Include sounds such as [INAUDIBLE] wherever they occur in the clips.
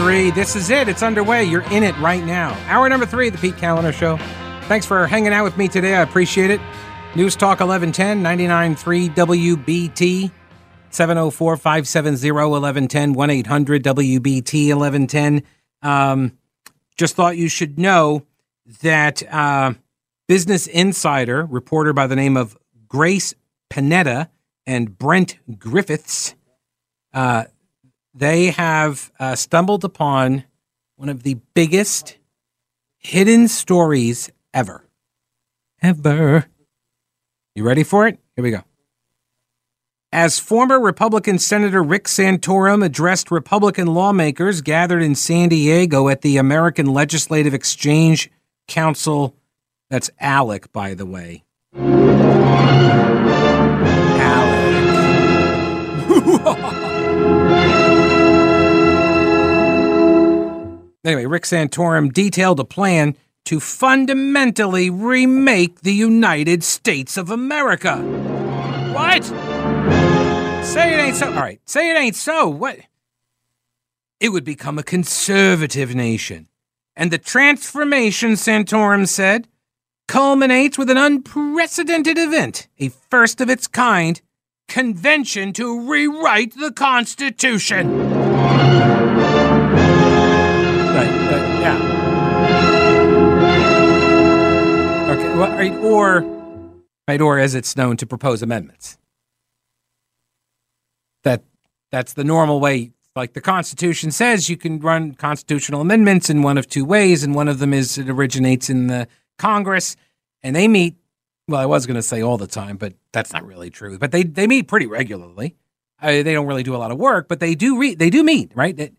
three. This is it. It's underway. You're in it right now. Hour number three of the Pete Kaliner Show. Thanks for hanging out with me today. I appreciate it. News Talk 1110, 99.3 WBT, 704 570 1110, 1 800 WBT 1110. Um, just thought you should know that uh, Business Insider, reporter by the name of Grace Panetta and Brent Griffiths, uh, they have uh, stumbled upon one of the biggest hidden stories ever. Ever. You ready for it? Here we go. As former Republican Senator Rick Santorum addressed Republican lawmakers gathered in San Diego at the American Legislative Exchange Council, that's ALEC, by the way. [LAUGHS] [LAUGHS] Anyway, Rick Santorum detailed a plan to fundamentally remake the United States of America. What? Say it ain't so. All right, say it ain't so. What? It would become a conservative nation. And the transformation, Santorum said, culminates with an unprecedented event, a first of its kind convention to rewrite the Constitution. Or right, or as it's known, to propose amendments. That that's the normal way. Like the Constitution says, you can run constitutional amendments in one of two ways, and one of them is it originates in the Congress, and they meet. Well, I was going to say all the time, but that's not really true. But they they meet pretty regularly. they don't really do a lot of work, but they do re- they do meet, right?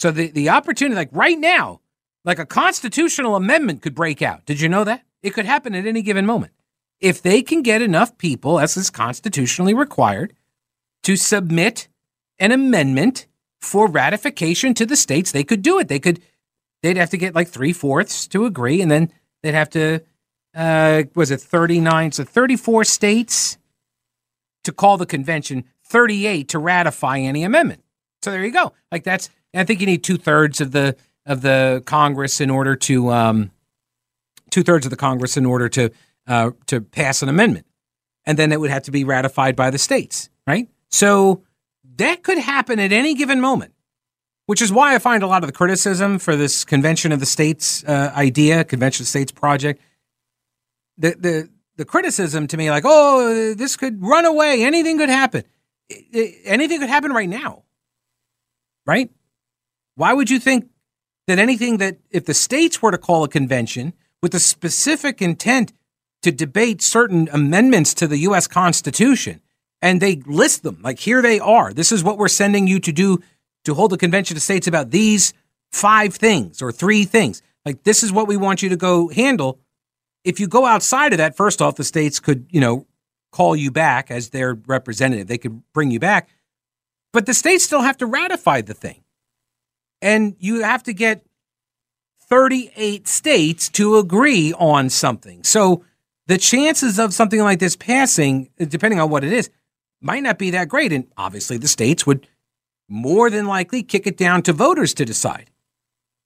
So the the opportunity, like right now, like a constitutional amendment could break out. Did you know that? It could happen at any given moment. If they can get enough people, as is constitutionally required, to submit an amendment for ratification to the states, they could do it. They could, they'd have to get like three fourths to agree, and then they'd have to, uh, was it 39? So 34 states to call the convention, 38 to ratify any amendment. So there you go. Like that's, I think you need two thirds of the of the Congress in order to um, two thirds of the Congress in order to uh, to pass an amendment, and then it would have to be ratified by the states, right? So that could happen at any given moment, which is why I find a lot of the criticism for this Convention of the States uh, idea, Convention of the States project. The the the criticism to me, like, oh, this could run away, anything could happen, anything could happen right now, right? Why would you think that anything that if the states were to call a convention with the specific intent to debate certain amendments to the U.S. Constitution. And they list them like, here they are. This is what we're sending you to do to hold a convention of states about these five things or three things. Like, this is what we want you to go handle. If you go outside of that, first off, the states could, you know, call you back as their representative. They could bring you back. But the states still have to ratify the thing. And you have to get 38 states to agree on something. So the chances of something like this passing, depending on what it is, might not be that great. And obviously, the states would more than likely kick it down to voters to decide.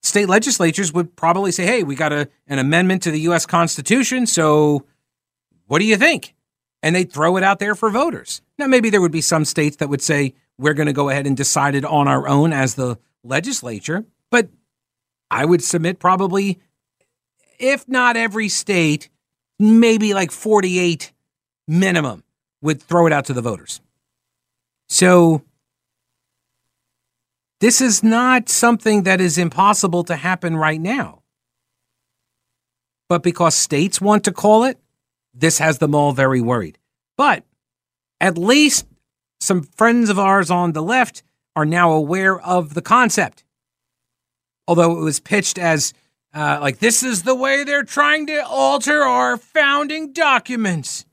State legislatures would probably say, hey, we got a, an amendment to the U.S. Constitution. So what do you think? And they'd throw it out there for voters. Now, maybe there would be some states that would say, we're going to go ahead and decide it on our own as the legislature. But I would submit probably, if not every state, maybe like 48 minimum would throw it out to the voters. So this is not something that is impossible to happen right now. But because states want to call it, this has them all very worried. But at least some friends of ours on the left are now aware of the concept although it was pitched as uh, like this is the way they're trying to alter our founding documents,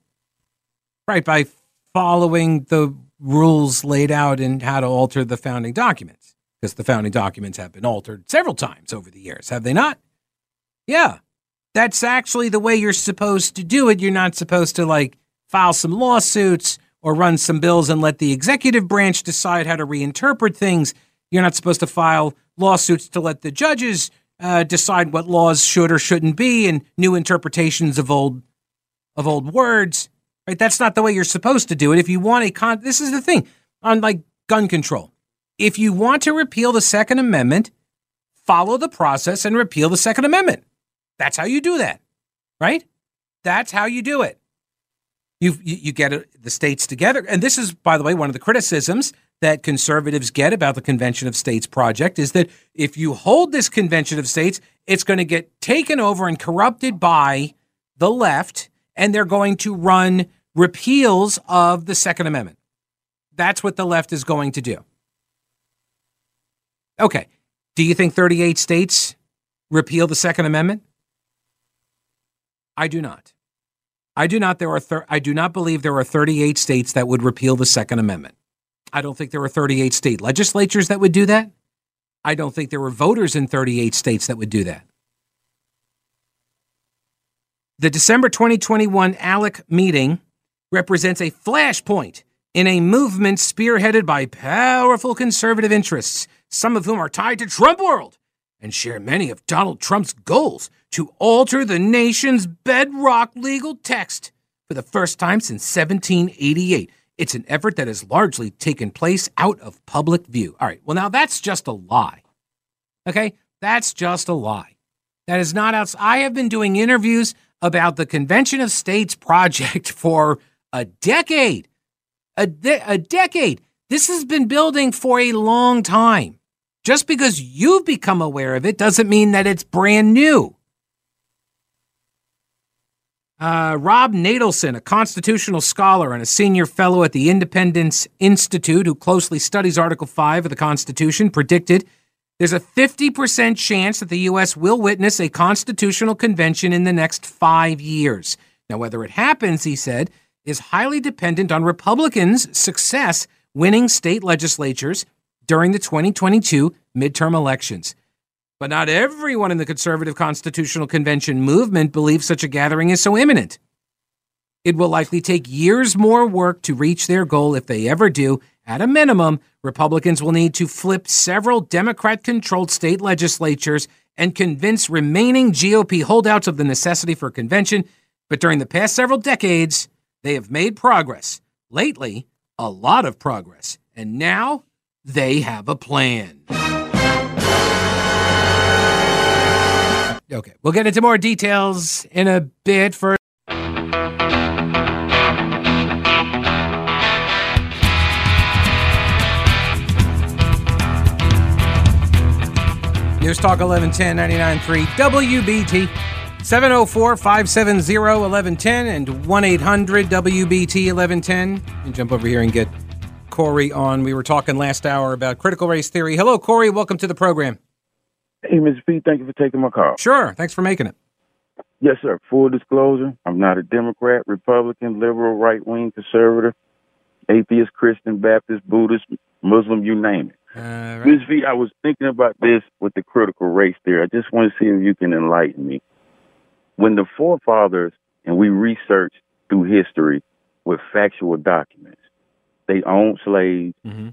right? By following the rules laid out in how to alter the founding documents, because the founding documents have been altered several times over the years, have they not? Yeah, that's actually the way you're supposed to do it. You're not supposed to like file some lawsuits or run some bills and let the executive branch decide how to reinterpret things You're not supposed to file lawsuits to let the judges uh, decide what laws should or shouldn't be and new interpretations of old of old words. Right? That's not the way you're supposed to do it. If you want a con, this is the thing on like gun control. If you want to repeal the Second Amendment, follow the process and repeal the Second Amendment. That's how you do that, right? That's how you do it. You you, you get the states together, and this is, by the way, one of the criticisms that conservatives get about the Convention of States project is that if you hold this Convention of States, it's going to get taken over and corrupted by the left, and they're going to run repeals of the Second Amendment. That's what the left is going to do. Okay. Do you think 38 states repeal the Second Amendment? I do not. I do not. There are. Thir- I do not believe there are 38 states that would repeal the Second Amendment. I don't think there were 38 state legislatures that would do that. I don't think there were voters in 38 states that would do that. The December 2021 ALEC meeting represents a flashpoint in a movement spearheaded by powerful conservative interests, some of whom are tied to Trump World and share many of Donald Trump's goals to alter the nation's bedrock legal text for the first time since 1788. It's an effort that has largely taken place out of public view. All right, well, now that's just a lie. Okay, that's just a lie. That is not outside. I have been doing interviews about the Convention of States project [LAUGHS] for a decade. A, de- a decade. This has been building for a long time. Just because you've become aware of it doesn't mean that it's brand new. Uh, Rob Natelson, a constitutional scholar and a senior fellow at the Independence Institute who closely studies Article 5 of the Constitution, predicted there's a 50% chance that the U.S. will witness a constitutional convention in the next five years. Now, whether it happens, he said, is highly dependent on Republicans' success winning state legislatures during the 2022 midterm elections. But not everyone in the conservative constitutional convention movement believes such a gathering is so imminent. It will likely take years more work to reach their goal if they ever do. At a minimum, Republicans will need to flip several Democrat controlled state legislatures and convince remaining GOP holdouts of the necessity for a convention. But during the past several decades, they have made progress. Lately, a lot of progress. And now they have a plan. Okay, we'll get into more details in a bit. For News Talk 1110 99.3 WBT 704 570 1110 and 1 800 WBT 1110. And jump over here and get Corey on. We were talking last hour about critical race theory. Hello, Corey. Welcome to the program. Hey, Mr. P, thank you for taking my call. Sure. Thanks for making it. Yes, sir. Full disclosure, I'm not a Democrat, Republican, liberal, right wing, conservative, atheist, Christian, Baptist, Buddhist, Muslim, you name it. Uh, right. Ms. V, I was thinking about this with the critical race theory. I just want to see if you can enlighten me. When the forefathers, and we research through history with factual documents, they owned slaves. Mm-hmm.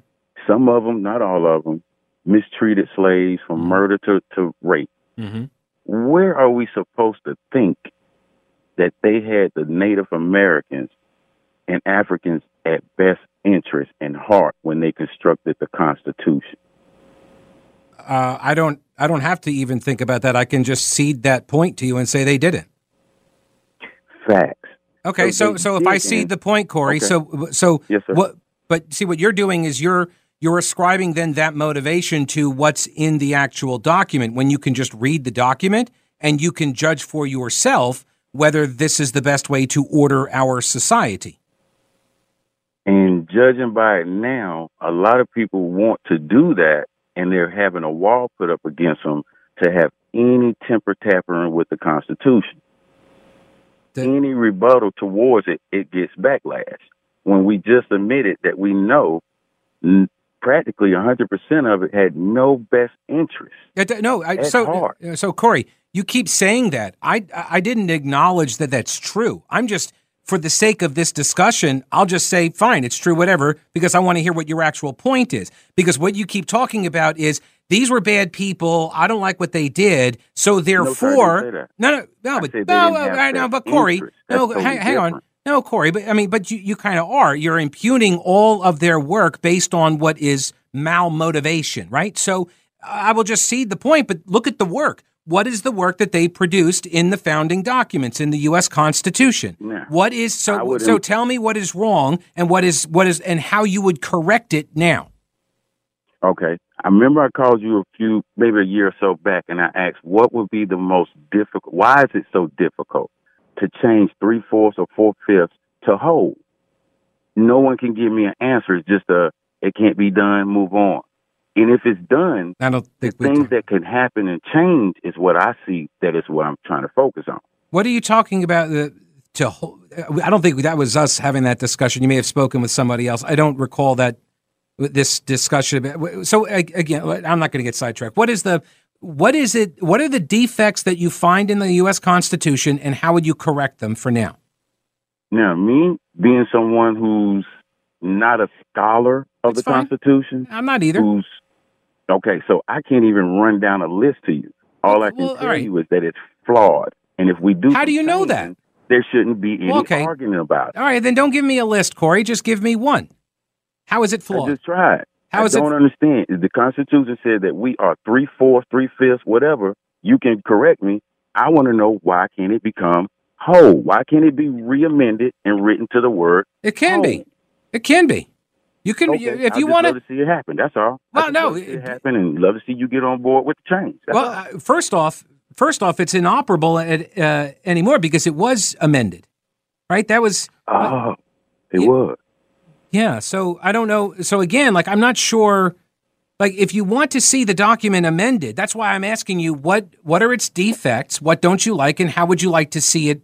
Some of them, not all of them, mistreated slaves from mm-hmm. murder to, to rape. Mm-hmm. Where are we supposed to think that they had the Native Americans and Africans at best interest and heart when they constructed the Constitution? Uh, I don't. I don't have to even think about that. I can just cede that point to you and say they didn't. Facts. Okay, so so, so if I cede the point, Corey, okay. so so yes, sir. what? But see, what you're doing is you're you're ascribing then that motivation to what's in the actual document when you can just read the document and you can judge for yourself whether this is the best way to order our society. And judging by it now, a lot of people want to do that and they're having a wall put up against them to have any temper tampering with the Constitution. The- any rebuttal towards it, it gets backlash. When we just admitted that we know practically 100% of it had no best interest. no, I, so heart. Uh, so Corey, you keep saying that. I I didn't acknowledge that that's true. I'm just for the sake of this discussion, I'll just say, fine, it's true, whatever, because I want to hear what your actual point is. Because what you keep talking about is these were bad people. I don't like what they did. So therefore, no, no, no, but no, no, no, but Corey, no, hang, hang on. No, Corey, but I mean, but you, you kind of are. You're impugning all of their work based on what is malmotivation, right? So I will just cede the point, but look at the work. What is the work that they produced in the founding documents in the U.S. Constitution? What is so? So tell me what is wrong and what is what is and how you would correct it now. Okay, I remember I called you a few, maybe a year or so back, and I asked what would be the most difficult. Why is it so difficult to change three fourths or four fifths to whole? No one can give me an answer. It's just a it can't be done. Move on. And if it's done, I don't think things that can happen and change is what I see. That is what I'm trying to focus on. What are you talking about? The, to uh, I don't think that was us having that discussion. You may have spoken with somebody else. I don't recall that this discussion. So again, I'm not going to get sidetracked. What is the what is it? What are the defects that you find in the U.S. Constitution, and how would you correct them for now? Now, me being someone who's not a scholar of That's the fine. Constitution, I'm not either. Who's Okay, so I can't even run down a list to you. All I can well, tell right. you is that it's flawed. And if we do, how do you know that? There shouldn't be any well, okay. argument about it. All right, then don't give me a list, Corey. Just give me one. How is it flawed? I just tried. How I is don't it? understand. The Constitution said that we are three fourths, three fifths, whatever. You can correct me. I want to know why can't it become whole? Why can't it be reamended and written to the word? It can whole? be. It can be. You can, okay. if you want to see it happen. That's all. Well, no, love it happen, and love to see you get on board with the change. That's well, uh, first off, first off, it's inoperable at, uh, anymore because it was amended, right? That was. Oh, uh, it yeah, was. Yeah. So I don't know. So again, like I'm not sure. Like if you want to see the document amended, that's why I'm asking you what what are its defects, what don't you like, and how would you like to see it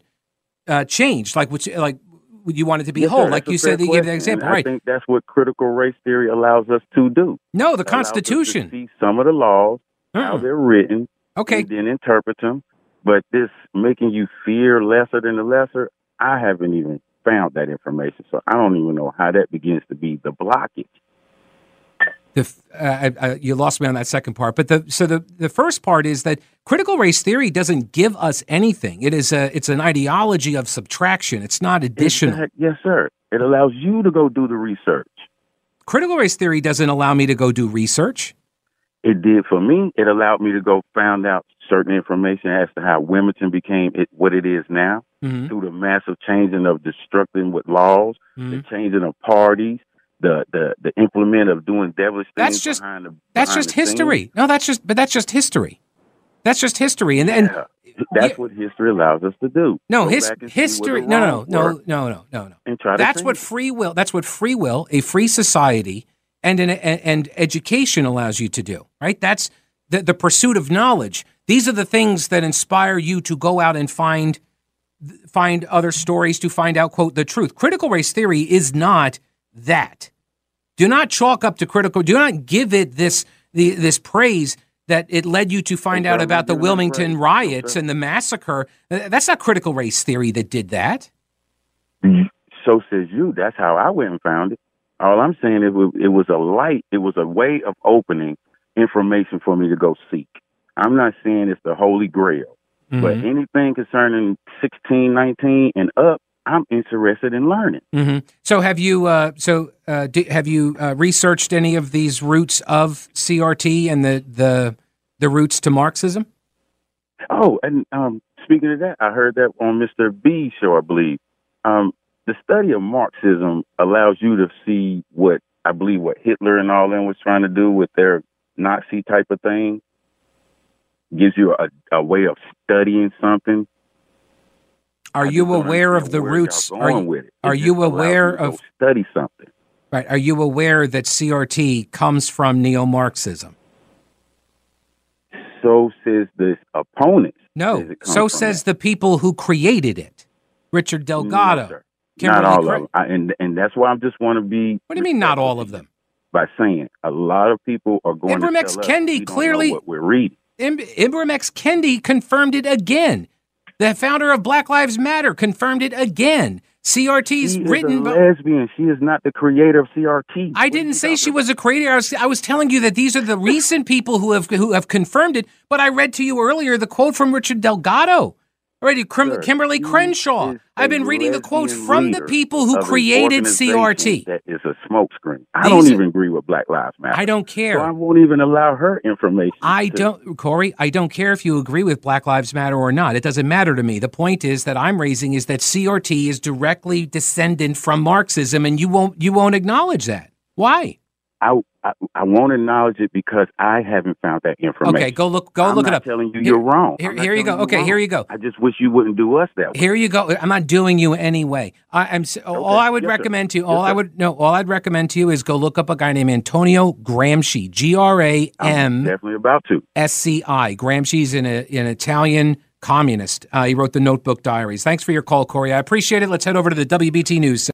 uh, changed? Like which like you want it to be yes, whole, sir, like you said. You gave that example, right? I think that's what critical race theory allows us to do. No, the Constitution. see some of the laws, uh-uh. how they're written, okay, and then interpret them. But this making you fear lesser than the lesser, I haven't even found that information, so I don't even know how that begins to be the blockage the uh, uh, you lost me on that second part, but the so the the first part is that critical race theory doesn't give us anything. It is a it's an ideology of subtraction. It's not additional. Yes, sir. It allows you to go do the research. Critical race theory doesn't allow me to go do research. It did for me. It allowed me to go find out certain information as to how Wilmington became it, what it is now mm-hmm. through the massive changing of destructing with laws, mm-hmm. the changing of parties, the the the implement of doing devilish things. That's just behind the, that's just history. Scenes. No, that's just but that's just history. That's just history, and and that's yeah. what history allows us to do. No, his history. No, no, no, no, no, no, no. And try that's what free will. That's what free will, a free society, and an and education allows you to do. Right. That's the the pursuit of knowledge. These are the things that inspire you to go out and find find other stories to find out quote the truth. Critical race theory is not that. Do not chalk up to critical. Do not give it this the, this praise that it led you to find out about the Wilmington riots and the massacre. Uh, that's not critical race theory that did that. So says you. That's how I went and found it. All I'm saying is it was a light. It was a way of opening information for me to go seek. I'm not saying it's the holy grail, mm-hmm. but anything concerning 1619 and up, I'm interested in learning. Mm-hmm. So have you? Uh, so uh, do, have you uh, researched any of these roots of CRT and the the the roots to Marxism? Oh, and um, speaking of that, I heard that on Mr. B show, I believe. Um, the study of Marxism allows you to see what I believe what Hitler and all them was trying to do with their Nazi type of thing. Gives you a, a way of studying something are you aware of the roots? Are you, are you aware of study something? Right. Are you aware that CRT comes from neo-Marxism? So says the opponent. No. So says that. the people who created it. Richard Delgado. No, not all of them. I, and and that's why I just want to be. What do you mean, not all of them? By saying a lot of people are going Ibram X. Kendi clearly what we're reading. Ibram X. Kendi confirmed it again The founder of Black Lives Matter confirmed it again. CRT's she written. Is a lesbian. She is not the creator of CRT. I didn't say she was a creator. I was, I was telling you that these are the [LAUGHS] recent people who have who have confirmed it. But I read to you earlier the quote from Richard Delgado. Already, Kim, Kimberly Crenshaw. I've been reading the quotes from the people who created CRT. That is a smokescreen. I These don't even agree with Black Lives Matter. I don't care. So I won't even allow her information. I to, don't, Corey. I don't care if you agree with Black Lives Matter or not. It doesn't matter to me. The point is that I'm raising is that CRT is directly descendant from Marxism, and you won't you won't acknowledge that. Why? I, I, I won't acknowledge it because I haven't found that information. Okay, go look. Go I'm look it up. Telling you, you're wrong. Here, here you go. Okay, wrong. here you go. I just wish you wouldn't do us that way. Here you go. I'm not doing you anyway. I, am okay. all I would yes, recommend sir. to you. All yes, I would no. All I'd recommend to you is go look up a guy named Antonio Gramsci. G R A M. Definitely about to. S C I. Gramsci's an, an Italian communist. Uh, he wrote the Notebook Diaries. Thanks for your call, Corey. I appreciate it. Let's head over to the WBT News.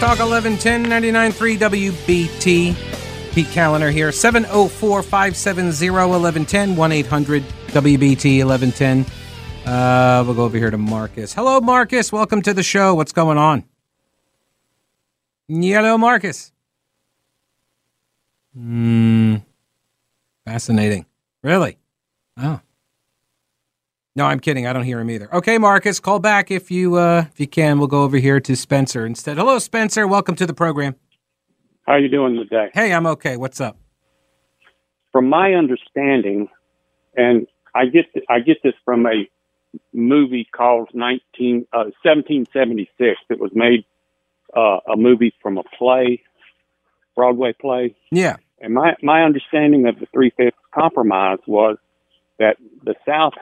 Talk 1110 99.3 WBT. Pete Kaliner here. 704 570 1110 1 800 WBT 1110. Uh, we'll go over here to Marcus. Hello, Marcus. Welcome to the show. What's going on? Hello, Marcus. Hmm. Fascinating. Really? Oh. No, I'm kidding. I don't hear him either. Okay, Marcus, call back if you uh, if you can. We'll go over here to Spencer instead. Hello, Spencer. Welcome to the program. How are you doing today? Hey, I'm okay. What's up? From my understanding, and I get I get this from a movie called 19 uh, 1776. It was made uh, a movie from a play, Broadway play. Yeah. And my my understanding of the Three Fifths Compromise was that the South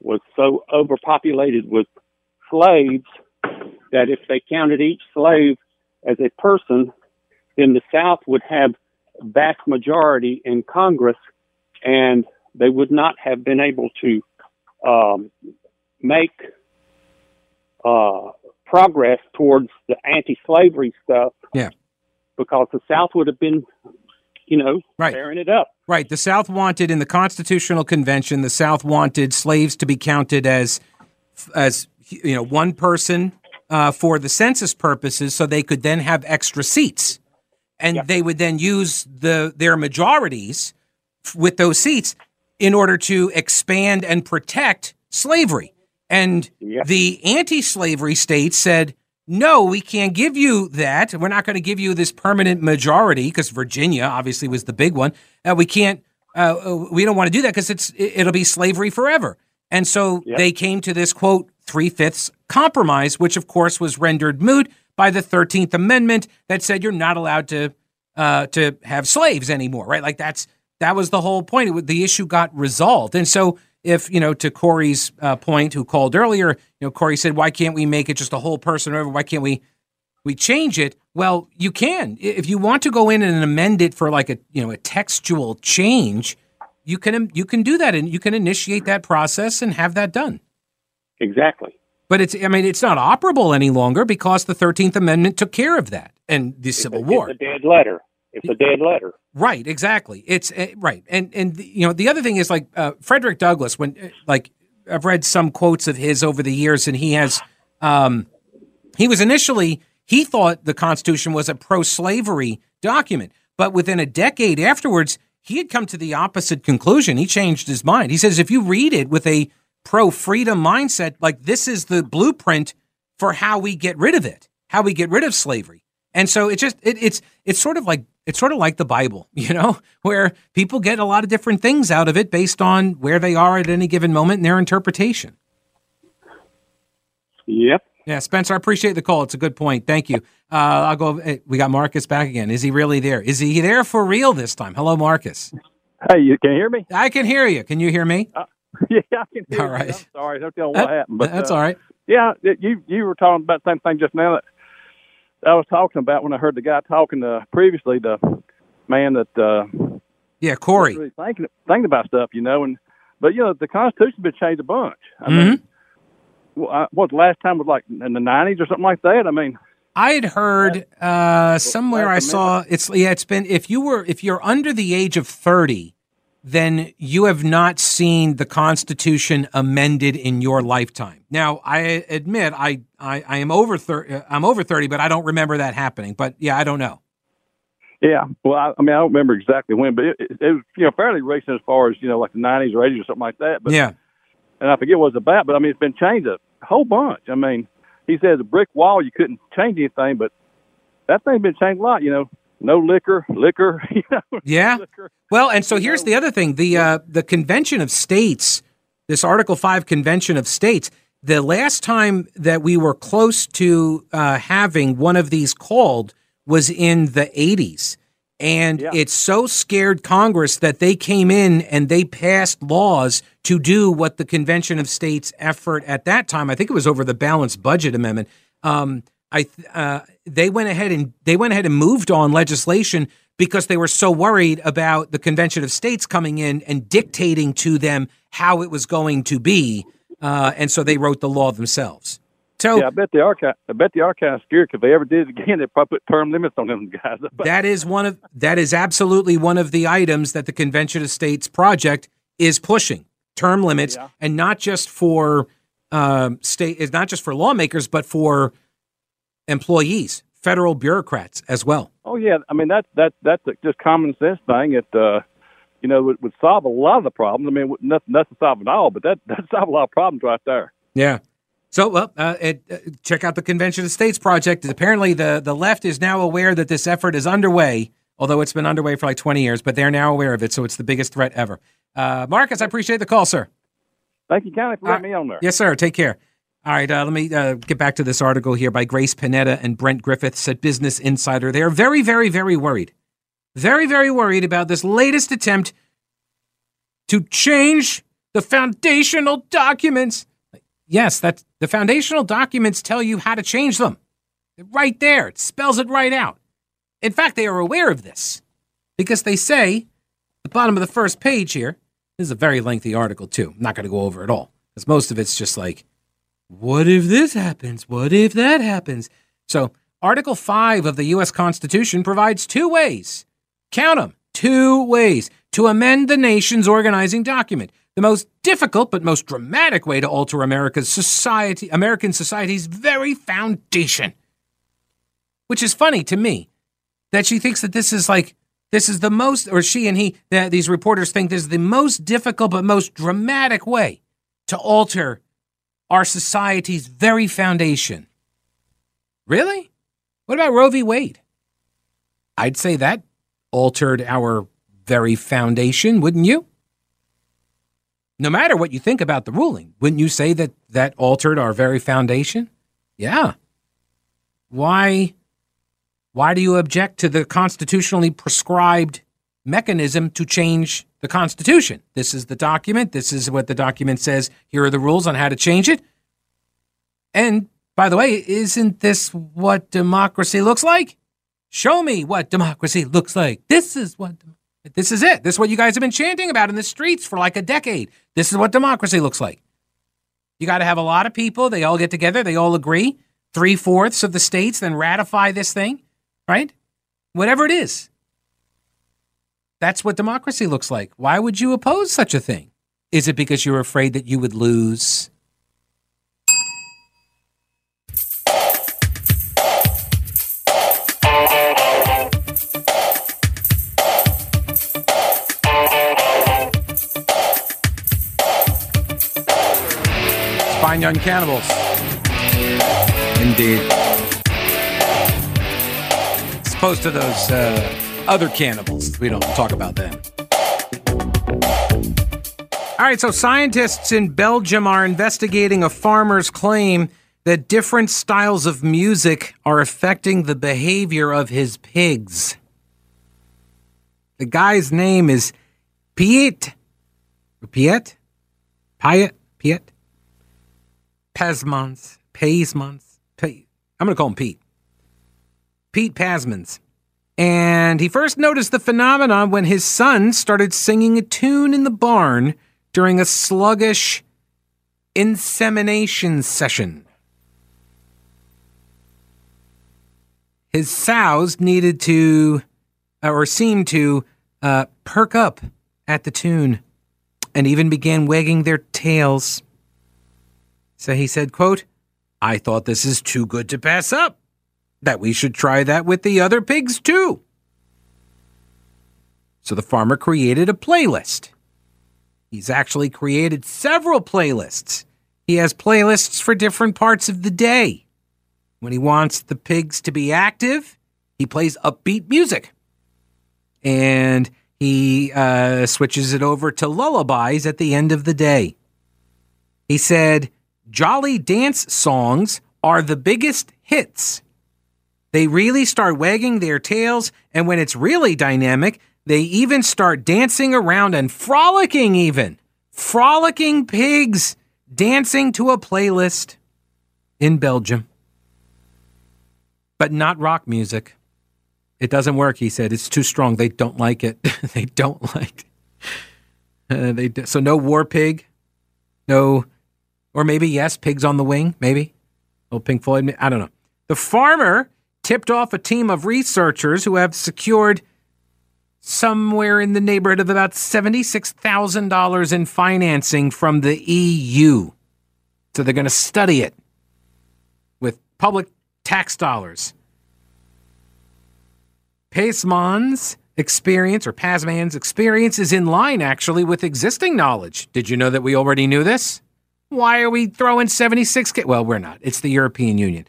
was so overpopulated with slaves that if they counted each slave as a person, then the South would have vast majority in Congress, and they would not have been able to um, make uh, progress towards the anti-slavery stuff. Yeah, because the South would have been you know, right. tearing it up. Right. The South wanted in the Constitutional Convention, the South wanted slaves to be counted as as you know one person uh, for the census purposes, so they could then have extra seats, and they would then use the their majorities with those seats in order to expand and protect slavery. And the anti-slavery states said, no, we can't give you that. We're not going to give you this permanent majority because Virginia obviously was the big one. Uh, we can't. Uh, we don't want to do that because it's it'll be slavery forever. And so yep. they came to this quote three fifths compromise, which of course was rendered moot by the Thirteenth Amendment that said you're not allowed to uh, to have slaves anymore. Right? Like that's that was the whole point. It, the issue got resolved, and so if you know to Corey's uh, point, who called earlier, you know Corey said, "Why can't we make it just a whole person over? Why can't we we change it?" Well, you can if you want to go in and amend it for like a you know a textual change. You can you can do that and you can initiate that process and have that done. Exactly. But it's I mean it's not operable any longer because the Thirteenth Amendment took care of that and the Civil War. It's a dead letter. It's a dead letter. Right, exactly. It's uh, right, and and you know the other thing is like uh, Frederick Douglass. When uh, like I've read some quotes of his over the years, and he has um, he was initially he thought the Constitution was a pro-slavery document, but within a decade afterwards, he had come to the opposite conclusion. He changed his mind. He says if you read it with a pro-freedom mindset, like this is the blueprint for how we get rid of it, how we get rid of slavery. And so it just it, it's it's sort of like it's sort of like the Bible, [LAUGHS] you know, where people get a lot of different things out of it based on where they are at any given moment and their interpretation. Yep. Yeah, Spencer, I appreciate the call. It's a good point. Thank you. Uh, I'll go. We got Marcus back again. Is he really there? Is he there for real this time? Hello, Marcus. Hey, you can you hear me? I can hear you. Can you hear me? Uh, [LAUGHS] yeah, I can hear all right. You. I'm sorry, I don't know what happened. But that's uh, all right. Yeah, you you were talking about the same thing just now that I was talking about when I heard the guy talking uh, previously, the man that uh, yeah, Corey, really thinking thinking about stuff, you know, and but you know the Constitution's been changed a bunch. I mm-hmm. mean, what the last time was like in the nineties or something like that. I mean, I had heard uh, somewhere I saw it's yeah it's been if you were if you're under the age of thirty, then you have not seen the Constitution amended in your lifetime. Now I admit I I, I am over thirty uh, I'm over thirty, but I don't remember that happening. But yeah, I don't know. Yeah, well, I, I mean, I don't remember exactly when, but it, it, it, was you know fairly recent as far as you know like the '90s or '80s or something like that. But yeah, and I forget what it was about, but I mean it's been changed a whole bunch. I mean, he says a brick wall you couldn't change anything, but that thing's been changed a lot. You know, no liquor, liquor. [LAUGHS] You know, yeah. Liquor. Well, and so here's the other thing: the uh, the Convention of States, this Article Five Convention of States. The last time that we were close to uh, having one of these called was in the 80s. And yeah. it so scared Congress that they came in and they passed laws to do what the Convention of States effort at that time, I think it was over the balanced budget amendment. Um, I uh, they went ahead and they went ahead and moved on legislation because they were so worried about the Convention of States coming in and dictating to them how it was going to be, uh, and so they wrote the law themselves. So yeah, I bet the archive. I bet the archive scared if they ever did it again, they'd probably put term limits on them [LAUGHS] guys. that is one of that is absolutely one of the items that the Convention of States project is pushing term limits, yeah. and not just for um, state, is not just for lawmakers, but for employees, federal bureaucrats as well. Oh yeah, I mean that's that that's a just common sense thing. It uh, you know would, would solve a lot of the problems. I mean, nothing doesn't solve it all, but that that [LAUGHS] solve a lot of problems right there. Yeah. So, well, uh, it, uh, check out the Convention of States project. Apparently, the, the left is now aware that this effort is underway, although it's been underway for like 20 years, but they're now aware of it. So it's the biggest threat ever. Uh, Marcus, I appreciate the call, sir. Thank you, County, for letting me on there. Yes, sir. Take care. All right, uh, let me uh, get back to this article here by Grace Panetta and Brent Griffiths at Business Insider. They are very, very, very worried. Very, very worried about this latest attempt to change the foundational documents Yes, that the foundational documents tell you how to change them. Right there, it spells it right out. In fact, they are aware of this because they say, the bottom of the first page here, this is a very lengthy article too. I'm not going to go over it all because most of it's just like, what if this happens? What if that happens? So, Article 5 of the U.S. Constitution provides two ways, count them, two ways to amend the nation's organizing document the most difficult but most dramatic way to alter America's society, American society's very foundation. Which is funny to me that she thinks that this is like this is the most, or she and he, that these reporters think this is the most difficult but most dramatic way to alter our society's very foundation. Really? What about Roe v. Wade? I'd say that altered our very foundation, wouldn't you? no matter what you think about the ruling, wouldn't you say that that altered our very foundation? Yeah. Why why do you object to the constitutionally prescribed mechanism to change the constitution? This is the document, this is what the document says, here are the rules on how to change it. And by the way, isn't this what democracy looks like? Show me what democracy looks like. This is what this is it. This is what you guys have been chanting about in the streets for like a decade. This is what democracy looks like. You got to have a lot of people. They all get together. They all agree. Three fourths of the states then ratify this thing, right? Whatever it is. That's what democracy looks like. Why would you oppose such a thing? Is it because you're afraid that you would lose? Fine Young Cannibals. Indeed. As opposed to those uh, other cannibals. We don't talk about them. All right, so scientists in Belgium are investigating a farmer's claim that different styles of music are affecting the behavior of his pigs. The guy's name is Piet. Piet? Piet? Piet? Pasmans, Pasmans, I'm going to call him Pete. Pete Pasmans. And he first noticed the phenomenon when his son started singing a tune in the barn during a sluggish insemination session. His sows needed to, uh, or seemed to, uh, perk up at the tune and even began wagging their tails. So he said, quote, I thought this is too good to pass up, that we should try that with the other pigs too. So the farmer created a playlist. He's actually created several playlists. He has playlists for different parts of the day. When he wants the pigs to be active, he plays upbeat music. And he uh, switches it over to lullabies at the end of the day. He said, Jolly dance songs are the biggest hits. They really start wagging their tails, and when it's really dynamic, they even start dancing around and frolicking, even. Frolicking pigs dancing to a playlist in Belgium. But not rock music. It doesn't work, he said. It's too strong. They don't like it. [LAUGHS] they don't like. Uh, they do. So no war pig, no, or maybe yes, pigs on the wing, maybe. Oh, Pink Floyd. I don't know. The farmer tipped off a team of researchers who have secured somewhere in the neighborhood of about $76,000 in financing from the EU. So they're going to study it with public tax dollars. Paceman's experience, or Pazman's experience, is in line actually with existing knowledge. Did you know that we already knew this? Why are we throwing 76K? Well, we're not. It's the European Union.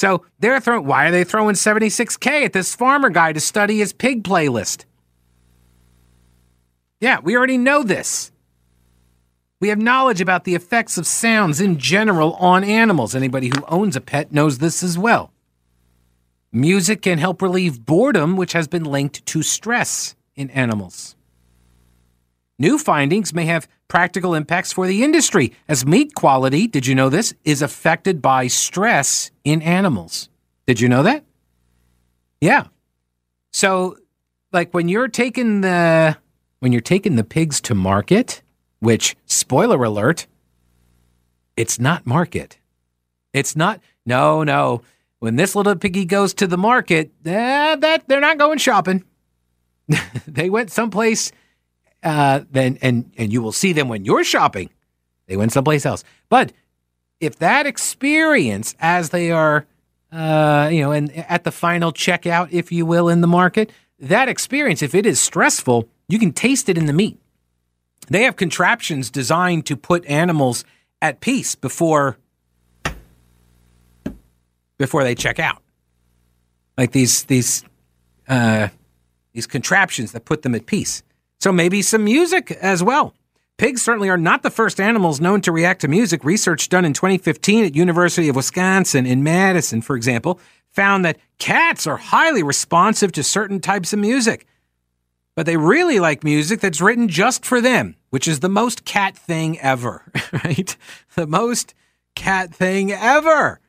So they're throwing, why are they throwing 76K at this farmer guy to study his pig playlist? Yeah, we already know this. We have knowledge about the effects of sounds in general on animals. Anybody who owns a pet knows this as well. Music can help relieve boredom, which has been linked to stress in animals. New findings may have practical impacts for the industry, as meat quality, did you know this, is affected by stress in animals. Did you know that? Yeah. So, like when you're taking the when you're taking the pigs to market, which, spoiler alert, it's not market. It's not, no, no. When this little piggy goes to the market, eh, that they're not going shopping. [LAUGHS] they went someplace, uh, then and and you will see them when you're shopping. They went someplace else. But if that experience, as they are, uh, you know, and at the final checkout, if you will, in the market, that experience, if it is stressful, you can taste it in the meat. They have contraptions designed to put animals at peace before before they check out. Like these these uh, these contraptions that put them at peace. So maybe some music as well. Pigs certainly are not the first animals known to react to music. Research done in 2015 at University of Wisconsin in Madison, for example, found that cats are highly responsive to certain types of music but they really like music that's written just for them, which is the most cat thing ever, [LAUGHS] right? The most cat thing ever.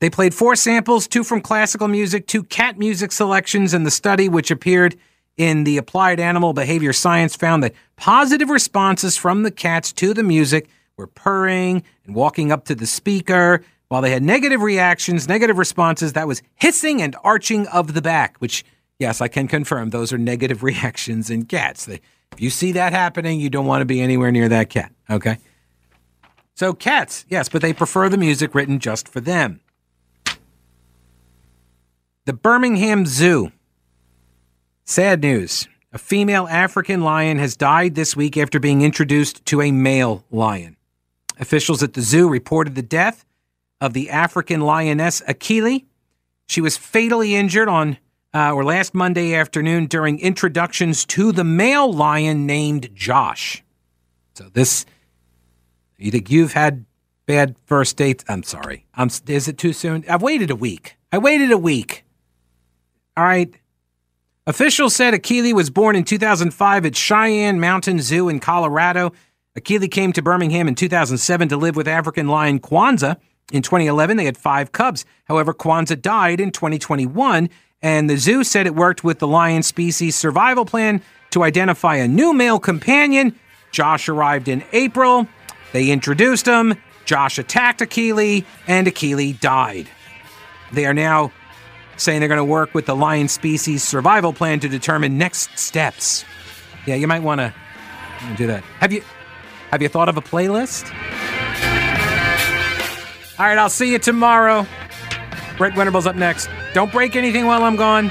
They played four samples, two from classical music, two cat music selections, in the study, which appeared in the Applied Animal Behavior Science, found that positive responses from the cats to the music were purring and walking up to the speaker, while they had negative reactions, negative responses, that was hissing and arching of the back, which Yes, I can confirm those are negative [LAUGHS] reactions in cats. They, if you see that happening, you don't want to be anywhere near that cat. Okay. So, cats, yes, but they prefer the music written just for them. The Birmingham Zoo. Sad news. A female African lion has died this week after being introduced to a male lion. Officials at the zoo reported the death of the African lioness Akili. She was fatally injured on uh, or last Monday afternoon during introductions to the male lion named Josh. So this, you think you've had bad first dates? I'm sorry. I'm. Is it too soon? I've waited a week. I waited a week. All right. Officials said Akili was born in 2005 at Cheyenne Mountain Zoo in Colorado. Akili came to Birmingham in 2007 to live with African lion Kwanzaa. In 2011, they had five cubs. However, Kwanzaa died in 2021 and the zoo said it worked with the lion species survival plan to identify a new male companion. Josh arrived in April. They introduced him. Josh attacked Akili, and Akili died. They are now saying they're going to work with the lion species survival plan to determine next steps. Yeah, you might want to do that. Have you have you thought of a playlist? All right, I'll see you tomorrow. Brett Winterble's up next. Don't break anything while I'm gone.